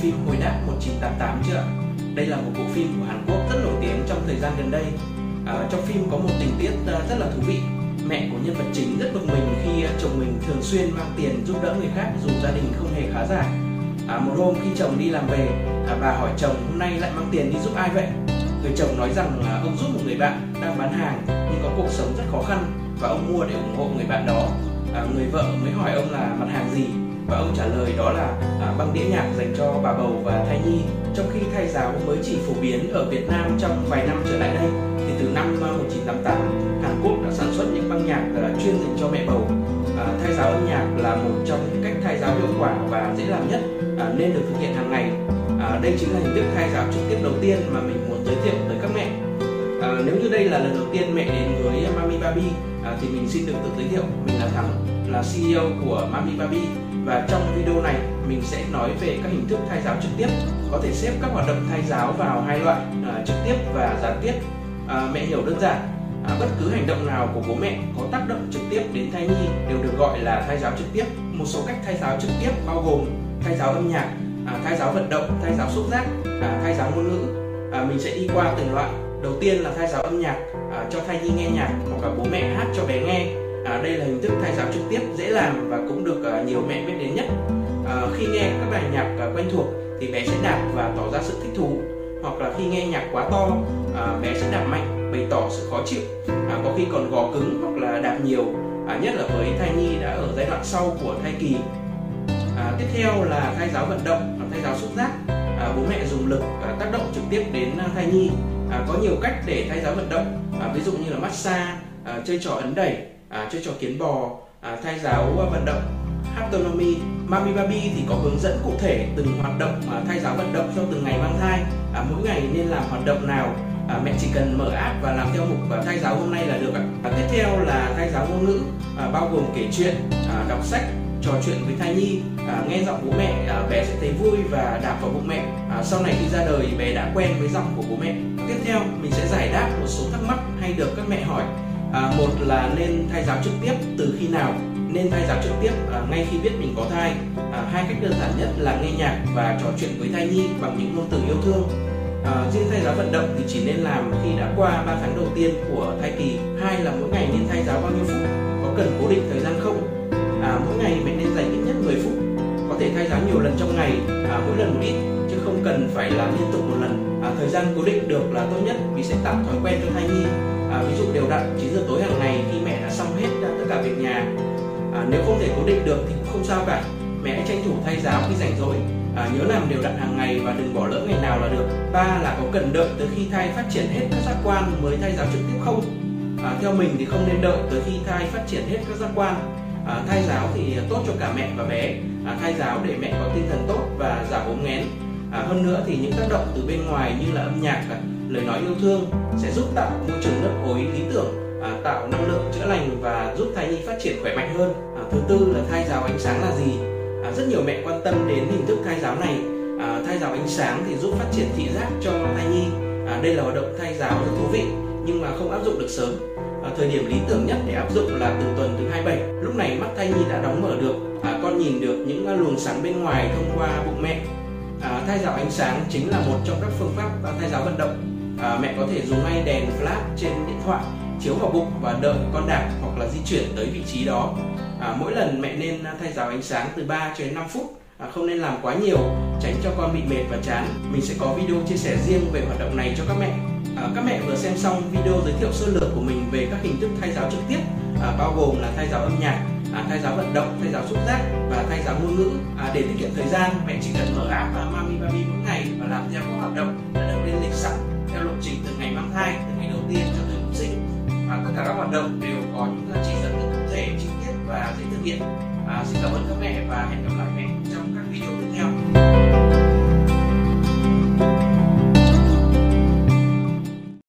phim Hồi đáp 1988 chưa? Đây là một bộ phim của Hàn Quốc rất nổi tiếng trong thời gian gần đây. À, trong phim có một tình tiết ờ, rất là thú vị. Mẹ của nhân vật chính rất bực mình khi ờ, chồng mình thường xuyên mang tiền giúp đỡ người khác dù gia đình không hề khá giả. À, một hôm khi chồng đi làm về, à, bà hỏi chồng hôm nay lại mang tiền đi giúp ai vậy? Người chồng nói rằng à, ông giúp một người bạn đang bán hàng nhưng có cuộc sống rất khó khăn và ông mua để ủng hộ người bạn đó. À, người vợ mới hỏi ông là mặt hàng gì và ông trả lời đó là à, băng đĩa nhạc dành cho bà bầu và thai nhi. Trong khi thai giáo mới chỉ phổ biến ở Việt Nam trong vài năm trở lại đây thì từ năm à, 1988 Hàn Quốc đã sản xuất những băng nhạc là chuyên dành cho mẹ bầu. À, thai giáo âm nhạc là một trong những cách thai giáo hiệu quả và dễ làm nhất à, nên được thực hiện hàng ngày. À, đây chính là hình thức thai giáo trực tiếp đầu tiên mà mình muốn giới thiệu tới các mẹ. À, nếu như đây là lần đầu tiên mẹ đến với Mami Baby à, thì mình xin được tự giới thiệu. Mình là Thắng là CEO của Mami Baby và trong video này mình sẽ nói về các hình thức thai giáo trực tiếp. Có thể xếp các hoạt động thai giáo vào hai loại à, trực tiếp và gián tiếp. À, mẹ hiểu đơn giản. À, bất cứ hành động nào của bố mẹ có tác động trực tiếp đến thai nhi đều được gọi là thai giáo trực tiếp. Một số cách thai giáo trực tiếp bao gồm thai giáo âm nhạc à, thai giáo vận động thai giáo xúc giác à, thai giáo ngôn ngữ. À, mình sẽ đi qua từng loại. Đầu tiên là thai giáo âm nhạc à, cho thai nhi nghe nhạc hoặc là bố mẹ hát cho bé nghe à, đây là hình thức thai giáo trực tiếp dễ làm và cũng được à, nhiều mẹ biết đến nhất. À, khi nghe các bài nhạc à, quen thuộc thì bé sẽ đạp và tỏ ra sự thích thú. Hoặc là khi nghe nhạc quá to à, bé sẽ đạp mạnh bày tỏ sự khó chịu. À, có khi còn gò cứng hoặc là đạp nhiều à, nhất là với thai nhi đã ở giai đoạn sau của thai kỳ. À, tiếp theo là thai giáo vận động thai giáo xúc giác. À, bố mẹ dùng lực à, tác động trực tiếp đến à, thai nhi. À, có nhiều cách để thai giáo vận động. À, ví dụ như là massage à, chơi trò ấn đẩy à, chơi trò kiến bò à, thay giáo à, vận động. Haptonomy Mami Baby thì có hướng dẫn cụ thể từng hoạt động à, thay giáo vận động trong từng ngày mang thai à, mỗi ngày nên làm hoạt động nào. À, mẹ chỉ cần mở app và làm theo mục và thay giáo hôm nay là được ạ. À, tiếp theo là thay giáo ngôn ngữ à, bao gồm kể chuyện à, đọc sách trò chuyện với thai nhi à, nghe giọng bố mẹ à, bé sẽ thấy vui và đạp vào bụng mẹ. À, sau này khi ra đời bé đã quen với giọng của bố mẹ. Tiếp theo mình sẽ giải đáp một số thắc mắc hay được các mẹ hỏi à, một là nên thai giáo trực tiếp từ khi nào? Nên thai giáo trực tiếp à, ngay khi biết mình có thai. À, hai cách đơn giản nhất là nghe nhạc và trò chuyện với thai nhi bằng những ngôn từ yêu thương. À, riêng thai giáo vận động thì chỉ nên làm khi đã qua 3 tháng đầu tiên của thai kỳ. Hai là mỗi ngày nên thai giáo bao nhiêu phút? Có cần cố định thời gian không? À, mỗi ngày mình nên dành ít nhất 10 phút có thể thai giáo nhiều lần trong ngày à, mỗi lần một ít không cần phải làm liên tục một lần. À, thời gian cố định được là tốt nhất vì sẽ tạo thói quen cho thai nhi. À, ví dụ đều đặn 9 giờ tối hàng ngày khi mẹ đã xong hết tất cả việc nhà. À, nếu không thể cố định được thì cũng không sao cả. Mẹ hãy tranh thủ thay giáo khi rảnh rỗi. À, nhớ làm đều đặn hàng ngày và đừng bỏ lỡ ngày nào là được. Ba là có cần đợi tới khi thai phát triển hết các giác quan mới thay giáo trực tiếp không? À, theo mình thì không nên đợi tới khi thai phát triển hết các giác quan. À, thai giáo thì tốt cho cả mẹ và bé. À, thai giáo để mẹ có tinh thần tốt và giảm ốm nghén à, hơn nữa thì những tác động từ bên ngoài như là âm nhạc à, lời nói yêu thương sẽ giúp tạo môi trường lớp ối lý tưởng à, tạo năng lượng chữa lành và giúp thai nhi phát triển khỏe mạnh hơn. À, thứ tư là thai giáo ánh sáng là gì? À, rất nhiều mẹ quan tâm đến hình thức thai giáo này. À, thai giáo ánh sáng thì giúp phát triển thị giác cho thai nhi. À, đây là hoạt động thai giáo rất thú vị nhưng mà không áp dụng được sớm. À, thời điểm lý tưởng nhất để áp dụng là từ tuần thứ 27 lúc này mắt thai nhi đã đóng mở được à, con nhìn được những luồng sáng bên ngoài thông qua bụng mẹ à, thay giáo ánh sáng chính là một trong các phương pháp à, thay giáo vận động. À, mẹ có thể dùng ngay đèn flash trên điện thoại chiếu vào bụng và đợi con đạp hoặc là di chuyển tới vị trí đó. À, mỗi lần mẹ nên à, thay giáo ánh sáng từ 3 cho đến 5 phút à, không nên làm quá nhiều tránh cho con bị mệt và chán. Mình sẽ có video chia sẻ riêng về hoạt động này cho các mẹ. À, các mẹ vừa xem xong video giới thiệu sơ lược của mình về các hình thức thay giáo trực tiếp à, bao gồm là thay giáo âm nhạc à, thay giáo vận động thay giáo xúc giác và thay giáo ngôn ngữ. À, để tiết kiệm thời gian mẹ chỉ cần mở app và mami baby mỗi ngày và làm theo các hoạt động đã được lên lịch sẵn theo lộ trình từ ngày mang thai từ ngày đầu tiên cho tới lúc sinh. Và tất cả các hoạt động đều có những chỉ dẫn rất cụ thể chi tiết và dễ thực hiện. À, xin cảm ơn các mẹ và hẹn gặp lại mẹ trong các video tiếp theo.